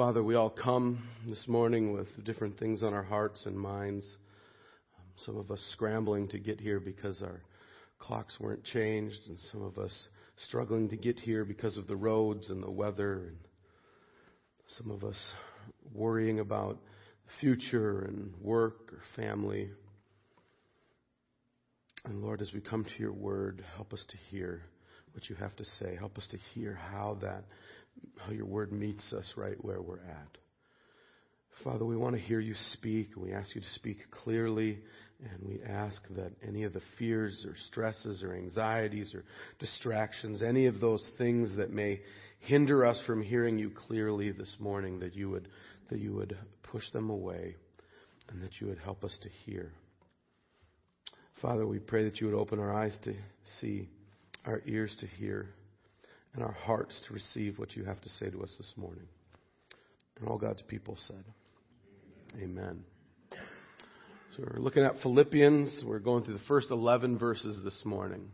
Father, we all come this morning with different things on our hearts and minds. Some of us scrambling to get here because our clocks weren't changed, and some of us struggling to get here because of the roads and the weather, and some of us worrying about the future and work or family. And Lord, as we come to your word, help us to hear what you have to say. Help us to hear how that how your word meets us right where we're at. Father, we want to hear you speak. We ask you to speak clearly, and we ask that any of the fears or stresses or anxieties or distractions, any of those things that may hinder us from hearing you clearly this morning, that you would, that you would push them away and that you would help us to hear. Father, we pray that you would open our eyes to see, our ears to hear, and our hearts to receive what you have to say to us this morning. And all God's people said, Amen. So we're looking at Philippians. We're going through the first 11 verses this morning.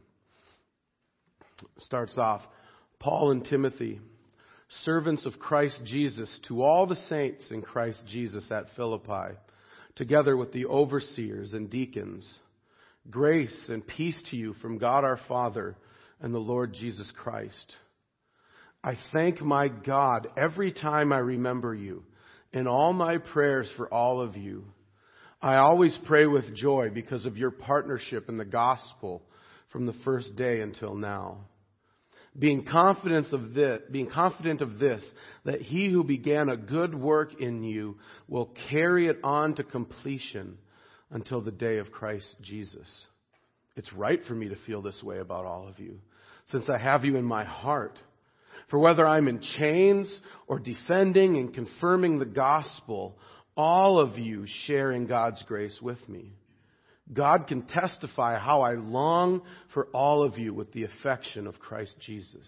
Starts off Paul and Timothy, servants of Christ Jesus, to all the saints in Christ Jesus at Philippi, together with the overseers and deacons. Grace and peace to you from God our Father and the Lord Jesus Christ. I thank my God every time I remember you in all my prayers for all of you. I always pray with joy because of your partnership in the gospel from the first day until now. Being confident of this, being confident of this, that he who began a good work in you will carry it on to completion until the day of Christ Jesus. It's right for me to feel this way about all of you, since I have you in my heart. For whether I'm in chains or defending and confirming the gospel, all of you share in God's grace with me. God can testify how I long for all of you with the affection of Christ Jesus.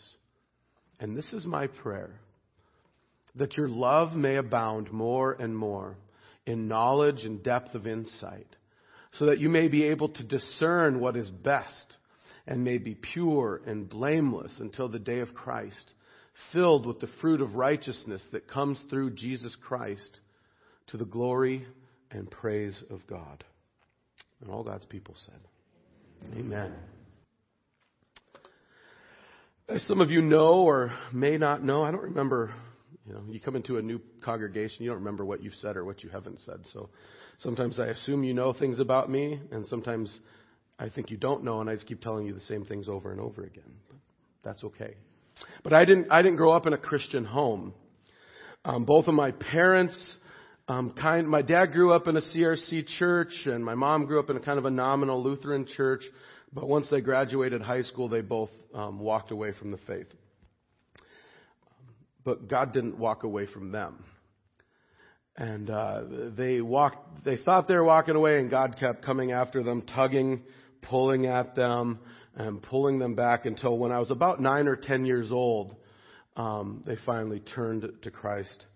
And this is my prayer that your love may abound more and more in knowledge and depth of insight, so that you may be able to discern what is best and may be pure and blameless until the day of Christ filled with the fruit of righteousness that comes through Jesus Christ to the glory and praise of God. And all God's people said, Amen. As some of you know or may not know, I don't remember, you know, you come into a new congregation, you don't remember what you've said or what you haven't said. So sometimes I assume you know things about me, and sometimes I think you don't know, and I just keep telling you the same things over and over again. But that's okay. But I didn't, I didn't grow up in a Christian home. Um, both of my parents, um, kind, my dad grew up in a CRC church, and my mom grew up in a kind of a nominal Lutheran church. But once they graduated high school, they both um, walked away from the faith. But God didn't walk away from them. And uh, they walked. They thought they were walking away, and God kept coming after them, tugging, pulling at them and pulling them back until when I was about nine or ten years old, um, they finally turned to Christ.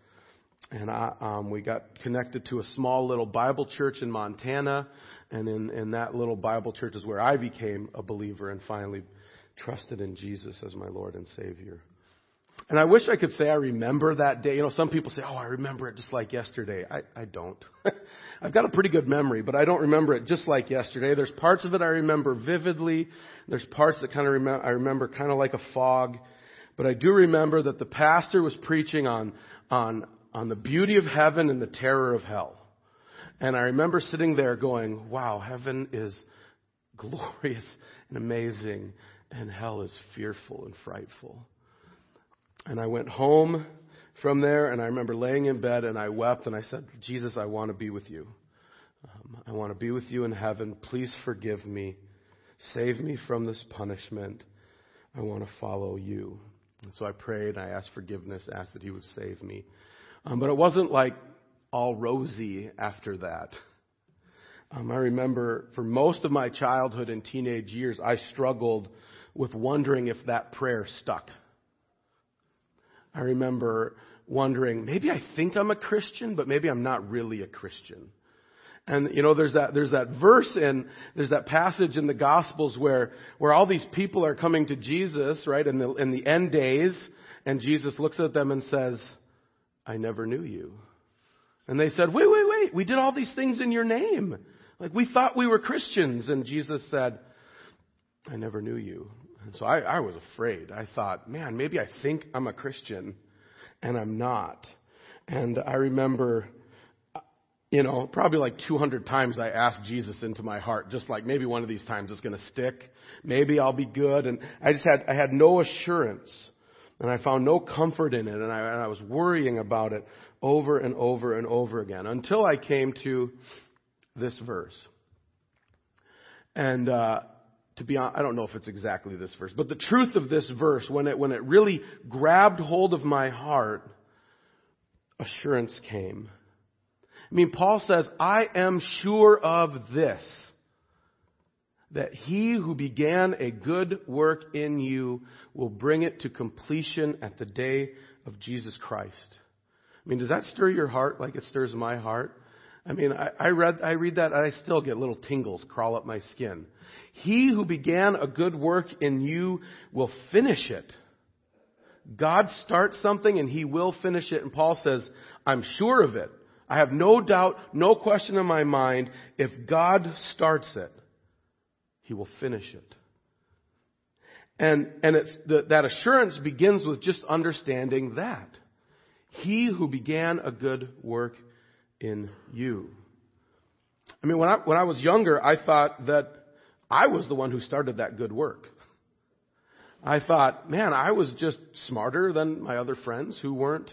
And I, um, we got connected to a small little Bible church in Montana. And in, in that little Bible church is where I became a believer and finally trusted in Jesus as my Lord and Savior. And I wish I could say I remember that day. You know, some people say, oh, I remember it just like yesterday. I, I don't. I've got a pretty good memory, but I don't remember it just like yesterday. There's parts of it I remember vividly. There's parts that kind of remember, I remember kind of like a fog. But I do remember that the pastor was preaching on, on, on the beauty of heaven and the terror of hell. And I remember sitting there going, wow, heaven is glorious and amazing, and hell is fearful and frightful. And I went home from there, and I remember laying in bed and I wept and I said, Jesus, I want to be with you. Um, I want to be with you in heaven. Please forgive me. Save me from this punishment. I want to follow you. And so I prayed, I asked forgiveness, asked that he would save me. Um, but it wasn't like all rosy after that. Um, I remember for most of my childhood and teenage years, I struggled with wondering if that prayer stuck. I remember wondering, maybe I think I'm a Christian, but maybe I'm not really a Christian. And you know, there's that there's that verse in there's that passage in the Gospels where where all these people are coming to Jesus, right, in the in the end days, and Jesus looks at them and says, I never knew you. And they said, Wait, wait, wait. We did all these things in your name. Like we thought we were Christians. And Jesus said, I never knew you. And so I, I was afraid. I thought, man, maybe I think I'm a Christian and I'm not. And I remember, you know, probably like 200 times I asked Jesus into my heart, just like maybe one of these times it's going to stick. Maybe I'll be good. And I just had, I had no assurance. And I found no comfort in it. And I, and I was worrying about it over and over and over again until I came to this verse. And, uh, to be honest, I don't know if it's exactly this verse, but the truth of this verse, when it, when it really grabbed hold of my heart, assurance came. I mean, Paul says, I am sure of this, that he who began a good work in you will bring it to completion at the day of Jesus Christ. I mean, does that stir your heart like it stirs my heart? I mean, I, I read, I read that and I still get little tingles crawl up my skin. He who began a good work in you will finish it. God starts something and he will finish it. And Paul says, I'm sure of it. I have no doubt, no question in my mind. If God starts it, he will finish it. And, and it's the, that assurance begins with just understanding that. He who began a good work in you. I mean, when I, when I was younger, I thought that I was the one who started that good work. I thought, man, I was just smarter than my other friends who weren't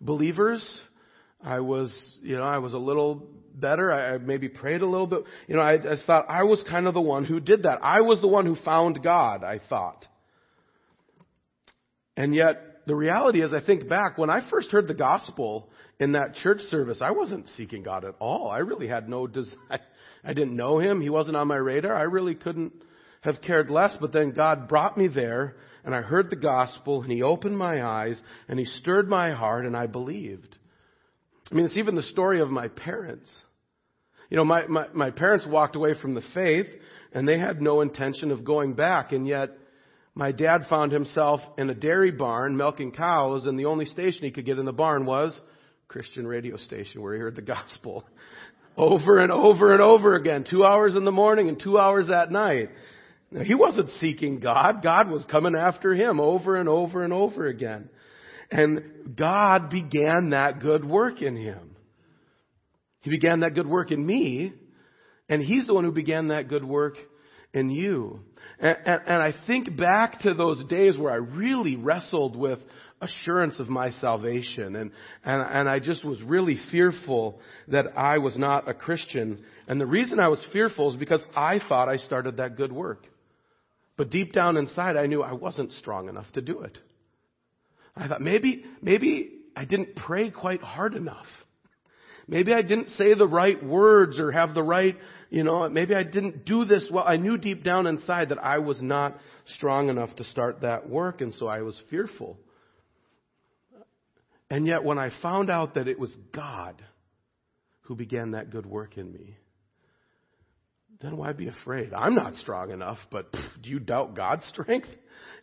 believers. I was, you know, I was a little better. I, maybe prayed a little bit. You know, I, I thought I was kind of the one who did that. I was the one who found God, I thought. And yet, the reality is, I think back, when I first heard the gospel in that church service, I wasn't seeking God at all. I really had no desire. I didn't know him. He wasn't on my radar. I really couldn't have cared less. But then God brought me there and I heard the gospel and he opened my eyes and he stirred my heart and I believed. I mean, it's even the story of my parents. You know, my, my, my parents walked away from the faith and they had no intention of going back and yet my dad found himself in a dairy barn milking cows and the only station he could get in the barn was Christian radio station where he heard the gospel over and over and over again, two hours in the morning and two hours at night. Now, he wasn't seeking God. God was coming after him over and over and over again. And God began that good work in him. He began that good work in me, and he's the one who began that good work in you. And, and, and I think back to those days where I really wrestled with assurance of my salvation. And, and, and I just was really fearful that I was not a Christian. And the reason I was fearful is because I thought I started that good work. But deep down inside, I knew I wasn't strong enough to do it. I thought maybe, maybe I didn't pray quite hard enough. Maybe I didn't say the right words or have the right, you know, maybe I didn't do this well. I knew deep down inside that I was not strong enough to start that work, and so I was fearful. And yet, when I found out that it was God who began that good work in me, then why be afraid? I'm not strong enough, but pff, do you doubt God's strength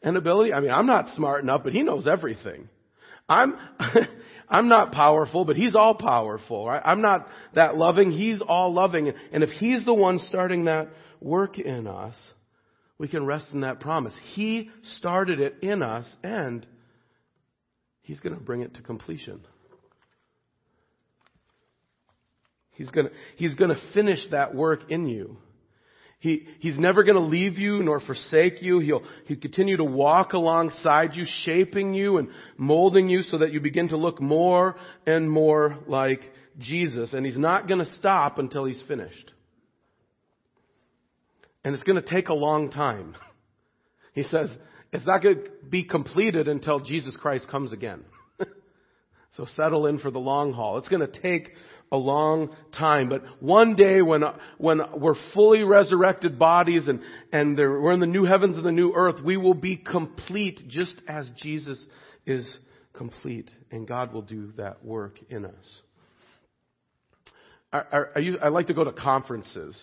and ability? I mean, I'm not smart enough, but He knows everything. I'm, I'm not powerful, but He's all powerful. Right? I'm not that loving, He's all loving. And if He's the one starting that work in us, we can rest in that promise. He started it in us, and He's going to bring it to completion. He's going to, he's going to finish that work in you. He, he's never going to leave you nor forsake you. He'll, he'll continue to walk alongside you, shaping you and molding you so that you begin to look more and more like Jesus. And he's not going to stop until he's finished. And it's going to take a long time. He says, it's not going to be completed until Jesus Christ comes again. so settle in for the long haul. It's going to take a long time, but one day when, when we're fully resurrected bodies and, and we're in the new heavens and the new earth, we will be complete just as Jesus is complete and God will do that work in us. I, I, I like to go to conferences.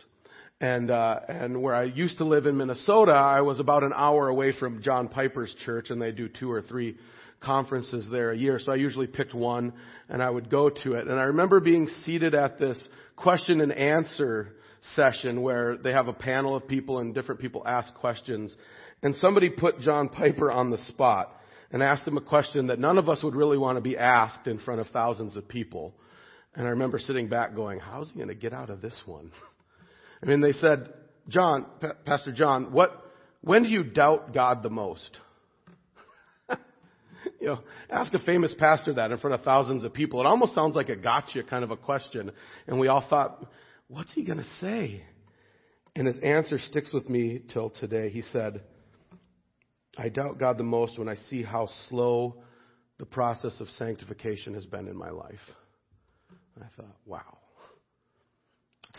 And, uh, and where I used to live in Minnesota, I was about an hour away from John Piper's church, and they do two or three conferences there a year, so I usually picked one and I would go to it. And I remember being seated at this question and answer session where they have a panel of people and different people ask questions. And somebody put John Piper on the spot and asked him a question that none of us would really want to be asked in front of thousands of people. And I remember sitting back going, how's he going to get out of this one? I mean, they said, John, P- Pastor John, what, when do you doubt God the most? you know, ask a famous pastor that in front of thousands of people. It almost sounds like a gotcha kind of a question. And we all thought, what's he going to say? And his answer sticks with me till today. He said, I doubt God the most when I see how slow the process of sanctification has been in my life. And I thought, wow.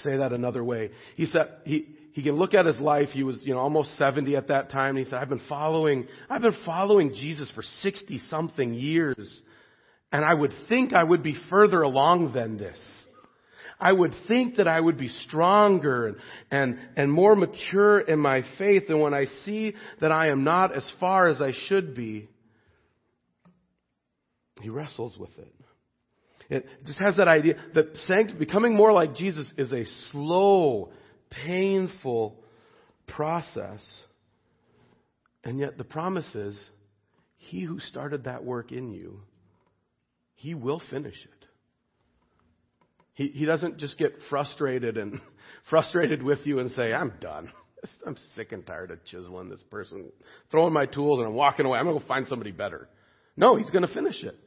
Say that another way. He said he, he can look at his life. He was, you know, almost 70 at that time. And he said, I've been following, I've been following Jesus for 60 something years. And I would think I would be further along than this. I would think that I would be stronger and, and, and more mature in my faith. And when I see that I am not as far as I should be, he wrestles with it. It just has that idea that sanct- becoming more like Jesus is a slow, painful process. And yet the promise is, He who started that work in you, He will finish it. He, he doesn't just get frustrated and frustrated with you and say, I'm done. I'm sick and tired of chiseling this person, throwing my tools and I'm walking away. I'm going to go find somebody better. No, he's going to finish it.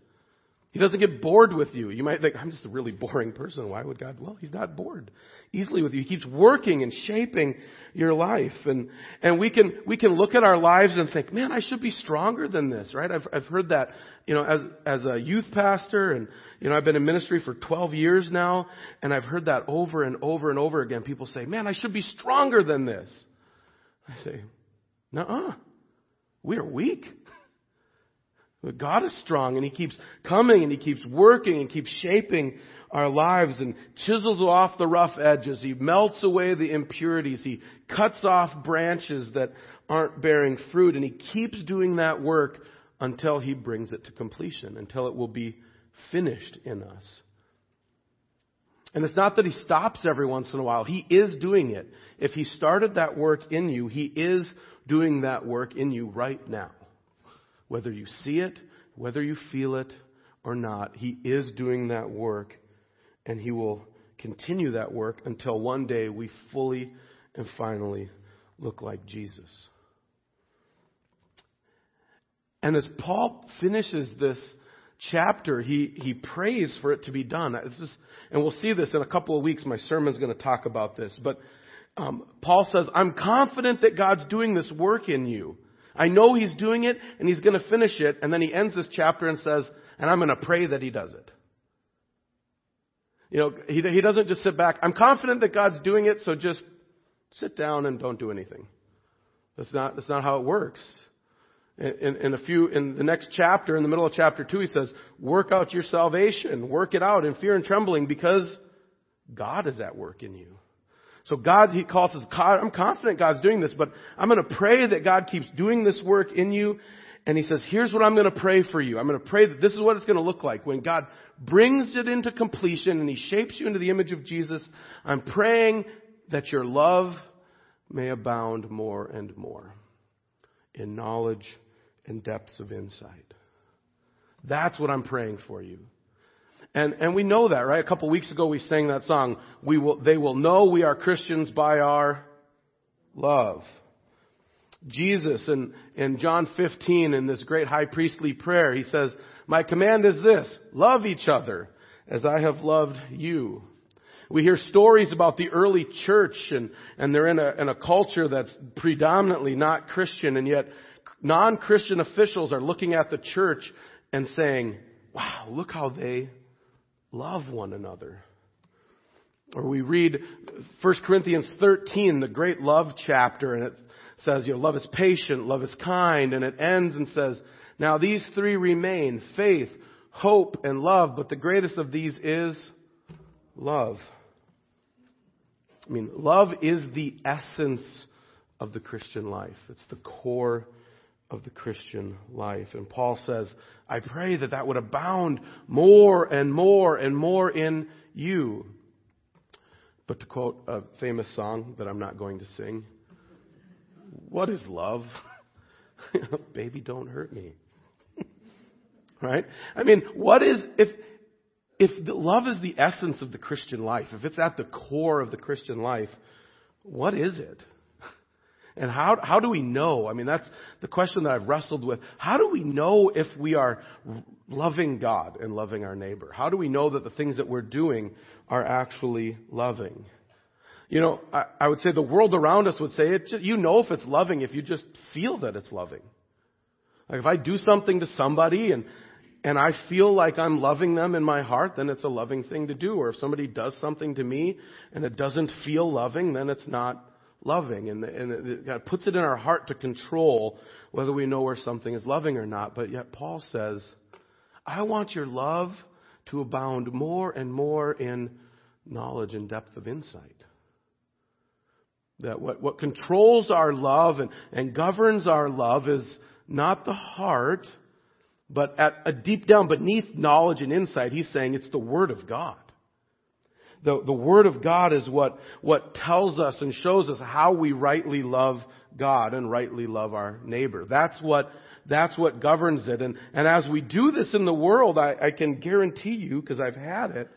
He doesn't get bored with you. You might think, I'm just a really boring person. Why would God? Well, He's not bored easily with you. He keeps working and shaping your life. And, and we can, we can look at our lives and think, man, I should be stronger than this, right? I've, I've heard that, you know, as, as a youth pastor and, you know, I've been in ministry for 12 years now and I've heard that over and over and over again. People say, man, I should be stronger than this. I say, no, we are weak. But God is strong and He keeps coming and He keeps working and keeps shaping our lives and chisels off the rough edges. He melts away the impurities. He cuts off branches that aren't bearing fruit and He keeps doing that work until He brings it to completion, until it will be finished in us. And it's not that He stops every once in a while. He is doing it. If He started that work in you, He is doing that work in you right now. Whether you see it, whether you feel it or not, He is doing that work, and He will continue that work until one day we fully and finally look like Jesus. And as Paul finishes this chapter, he, he prays for it to be done. This is, and we'll see this in a couple of weeks. My sermon's going to talk about this. But um, Paul says, I'm confident that God's doing this work in you. I know he's doing it and he's going to finish it. And then he ends this chapter and says, and I'm going to pray that he does it. You know, he, he doesn't just sit back. I'm confident that God's doing it, so just sit down and don't do anything. That's not, that's not how it works. In, in, a few, in the next chapter, in the middle of chapter two, he says, work out your salvation. Work it out in fear and trembling because God is at work in you. So God, He calls us, I'm confident God's doing this, but I'm going to pray that God keeps doing this work in you. And He says, here's what I'm going to pray for you. I'm going to pray that this is what it's going to look like. When God brings it into completion and He shapes you into the image of Jesus, I'm praying that your love may abound more and more in knowledge and depths of insight. That's what I'm praying for you. And, and we know that, right? A couple weeks ago we sang that song. We will, they will know we are Christians by our love. Jesus in, in John 15 in this great high priestly prayer, he says, my command is this, love each other as I have loved you. We hear stories about the early church and, and they're in a, in a culture that's predominantly not Christian and yet non-Christian officials are looking at the church and saying, wow, look how they love one another. Or we read 1 Corinthians 13, the great love chapter, and it says, you know, love is patient, love is kind, and it ends and says, now these three remain, faith, hope, and love, but the greatest of these is love. I mean, love is the essence of the Christian life. It's the core of the Christian life. And Paul says, I pray that that would abound more and more and more in you. But to quote a famous song that I'm not going to sing, what is love? Baby, don't hurt me. right? I mean, what is, if, if love is the essence of the Christian life, if it's at the core of the Christian life, what is it? And how, how do we know? I mean, that's the question that I've wrestled with. How do we know if we are loving God and loving our neighbor? How do we know that the things that we're doing are actually loving? You know, I, I would say the world around us would say, it just, you know if it's loving if you just feel that it's loving. Like if I do something to somebody and, and I feel like I'm loving them in my heart, then it's a loving thing to do. Or if somebody does something to me and it doesn't feel loving, then it's not loving. And, and God puts it in our heart to control whether we know where something is loving or not. But yet Paul says, I want your love to abound more and more in knowledge and depth of insight. That what, what controls our love and, and governs our love is not the heart, but at a deep down beneath knowledge and insight, he's saying it's the Word of God. The, the Word of God is what, what tells us and shows us how we rightly love God and rightly love our neighbor. That's what, that's what governs it. And, and as we do this in the world, I, I can guarantee you, because I've had it,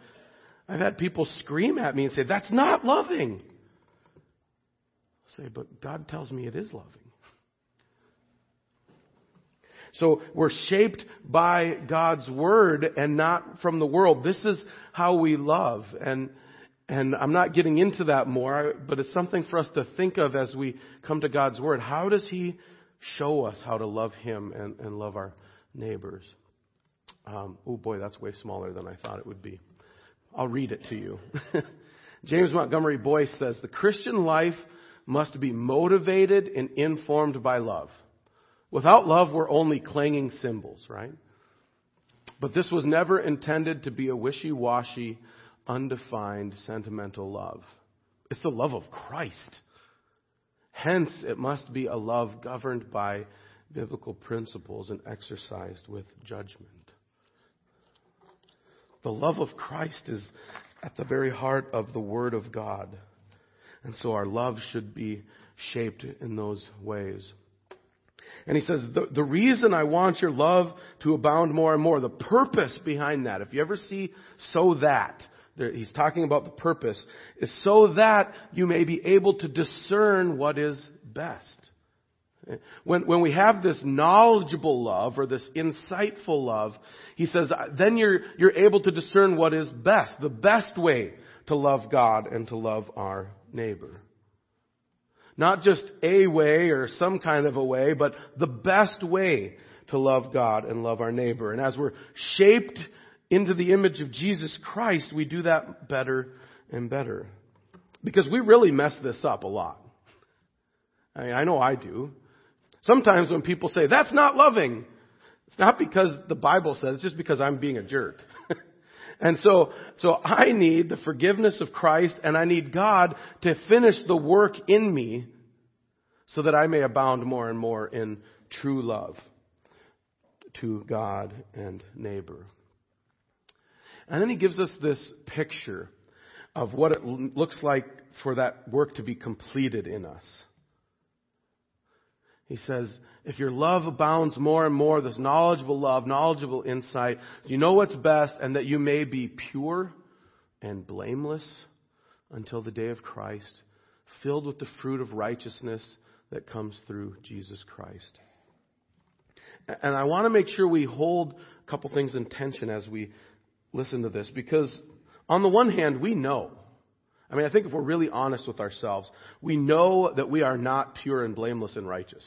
I've had people scream at me and say, that's not loving. I say, but God tells me it is loving. So we're shaped by God's Word and not from the world. This is how we love. And, and I'm not getting into that more, but it's something for us to think of as we come to God's Word. How does He show us how to love Him and, and love our neighbors? Um, oh boy, that's way smaller than I thought it would be. I'll read it to you. James Montgomery Boice says, The Christian life must be motivated and informed by love. Without love, we're only clanging cymbals, right? But this was never intended to be a wishy washy, undefined, sentimental love. It's the love of Christ. Hence, it must be a love governed by biblical principles and exercised with judgment. The love of Christ is at the very heart of the Word of God. And so our love should be shaped in those ways. And he says, the, the reason I want your love to abound more and more, the purpose behind that, if you ever see so that, there, he's talking about the purpose, is so that you may be able to discern what is best. When, when we have this knowledgeable love or this insightful love, he says, then you're, you're able to discern what is best, the best way to love God and to love our neighbor. Not just a way or some kind of a way, but the best way to love God and love our neighbor. And as we're shaped into the image of Jesus Christ, we do that better and better. Because we really mess this up a lot. I mean, I know I do. Sometimes when people say, that's not loving, it's not because the Bible says, it's just because I'm being a jerk. And so, so I need the forgiveness of Christ and I need God to finish the work in me so that I may abound more and more in true love to God and neighbor. And then he gives us this picture of what it looks like for that work to be completed in us. He says, if your love abounds more and more, this knowledgeable love, knowledgeable insight, you know what's best, and that you may be pure and blameless until the day of Christ, filled with the fruit of righteousness that comes through Jesus Christ. And I want to make sure we hold a couple things in tension as we listen to this, because on the one hand, we know. I mean, I think if we're really honest with ourselves, we know that we are not pure and blameless and righteous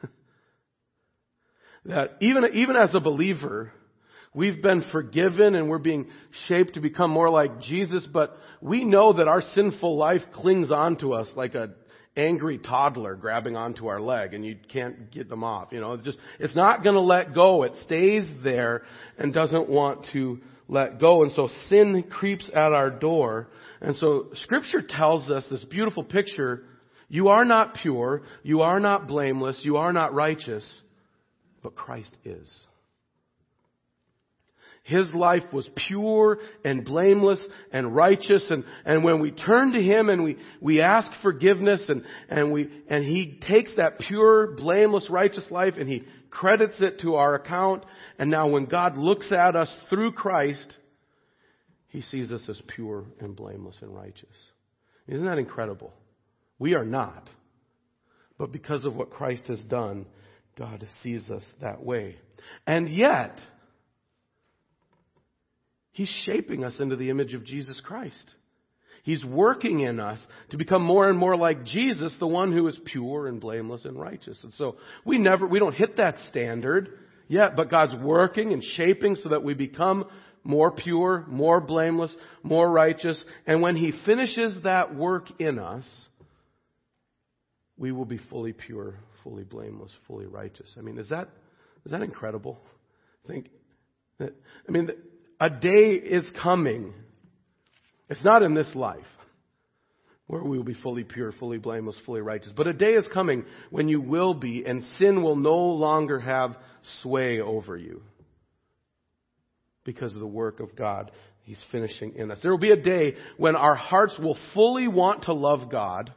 that even, even as a believer, we've been forgiven and we're being shaped to become more like Jesus, but we know that our sinful life clings onto us like a angry toddler grabbing onto our leg and you can't get them off. You know, it's just, it's not gonna let go. It stays there and doesn't want to let go. And so sin creeps at our door. And so scripture tells us this beautiful picture You are not pure, you are not blameless, you are not righteous, but Christ is. His life was pure and blameless and righteous. And, and when we turn to Him and we, we ask forgiveness and, and we, and He takes that pure, blameless, righteous life and He credits it to our account. And now when God looks at us through Christ, He sees us as pure and blameless and righteous. Isn't that incredible? We are not. But because of what Christ has done, God sees us that way. And yet, He's shaping us into the image of Jesus Christ. He's working in us to become more and more like Jesus, the one who is pure and blameless and righteous. And so we never, we don't hit that standard yet, but God's working and shaping so that we become more pure, more blameless, more righteous. And when He finishes that work in us, we will be fully pure, fully blameless, fully righteous. I mean, is that, is that incredible? Think, that, I mean, a day is coming. It's not in this life where we will be fully pure, fully blameless, fully righteous. But a day is coming when you will be, and sin will no longer have sway over you because of the work of God He's finishing in us. There will be a day when our hearts will fully want to love God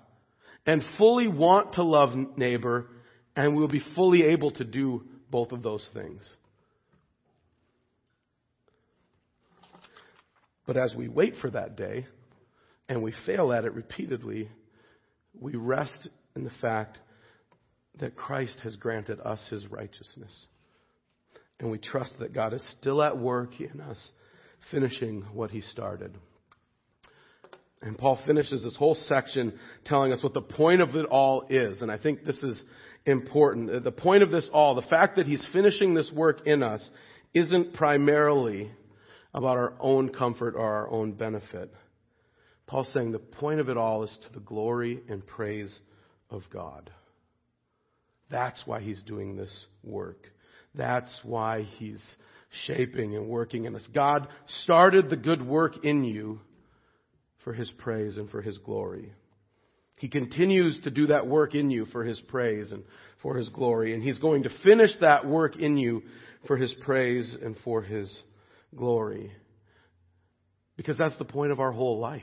and fully want to love neighbor, and we'll be fully able to do both of those things. But as we wait for that day, and we fail at it repeatedly, we rest in the fact that Christ has granted us his righteousness. And we trust that God is still at work in us, finishing what he started. And Paul finishes this whole section telling us what the point of it all is. And I think this is important. The point of this all, the fact that he's finishing this work in us, isn't primarily about our own comfort or our own benefit. Paul's saying the point of it all is to the glory and praise of God. That's why he's doing this work. That's why he's shaping and working in us. God started the good work in you for his praise and for his glory. He continues to do that work in you for his praise and for his glory. And he's going to finish that work in you for his praise and for his glory. Because that's the point of our whole life.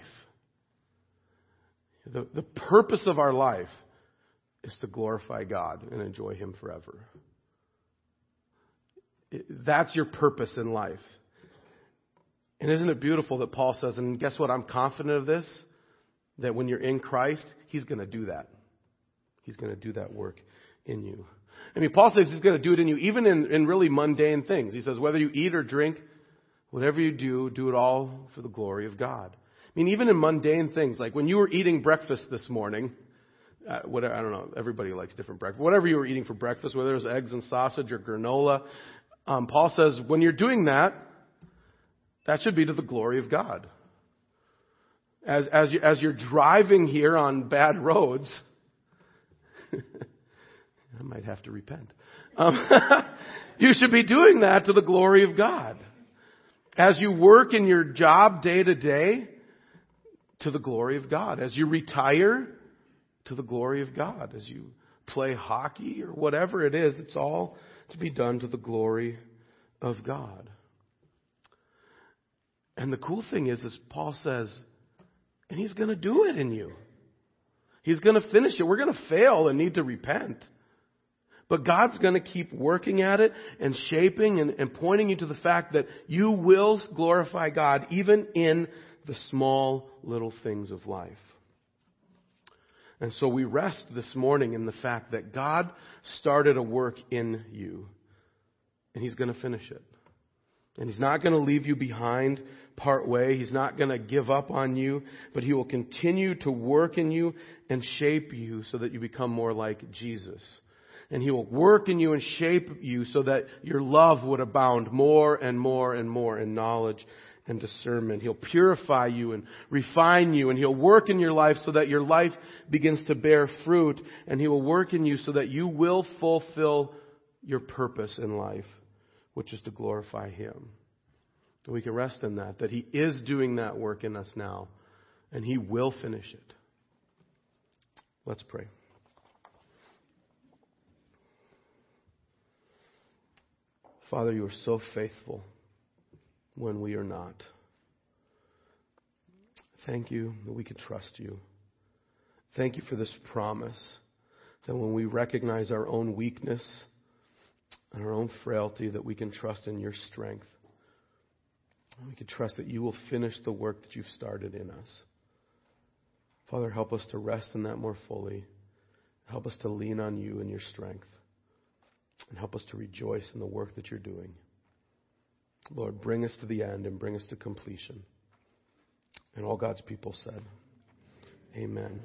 The, the purpose of our life is to glorify God and enjoy Him forever. That's your purpose in life. And isn't it beautiful that Paul says, and guess what? I'm confident of this, that when you're in Christ, He's going to do that. He's going to do that work in you. I mean, Paul says He's going to do it in you, even in, in really mundane things. He says, whether you eat or drink, Whatever you do, do it all for the glory of God. I mean, even in mundane things, like when you were eating breakfast this morning, uh, whatever, I don't know, everybody likes different breakfast. Whatever you were eating for breakfast, whether it was eggs and sausage or granola, um, Paul says when you're doing that, that should be to the glory of God. As, as, you, as you're driving here on bad roads, I might have to repent. Um, you should be doing that to the glory of God. As you work in your job day to day, to the glory of God. As you retire, to the glory of God. As you play hockey or whatever it is, it's all to be done to the glory of God. And the cool thing is, as Paul says, and he's going to do it in you. He's going to finish it. We're going to fail and need to repent. But God's going to keep working at it and shaping and, and pointing you to the fact that you will glorify God even in the small little things of life. And so we rest this morning in the fact that God started a work in you and He's going to finish it. And He's not going to leave you behind part way. He's not going to give up on you, but He will continue to work in you and shape you so that you become more like Jesus and He will work in you and shape you so that your love would abound more and more and more in knowledge and discernment. He'll purify you and refine you and He'll work in your life so that your life begins to bear fruit and He will work in you so that you will fulfill your purpose in life, which is to glorify Him. And we can rest in that, that He is doing that work in us now and He will finish it. Let's pray. Father, you are so faithful when we are not. Thank you that we can trust you. Thank you for this promise that when we recognize our own weakness and our own frailty, that we can trust in your strength. We can trust that you will finish the work that you've started in us. Father, help us to rest in that more fully. Help us to lean on you and your strength. And help us to rejoice in the work that you're doing. Lord, bring us to the end and bring us to completion. And all God's people said, Amen.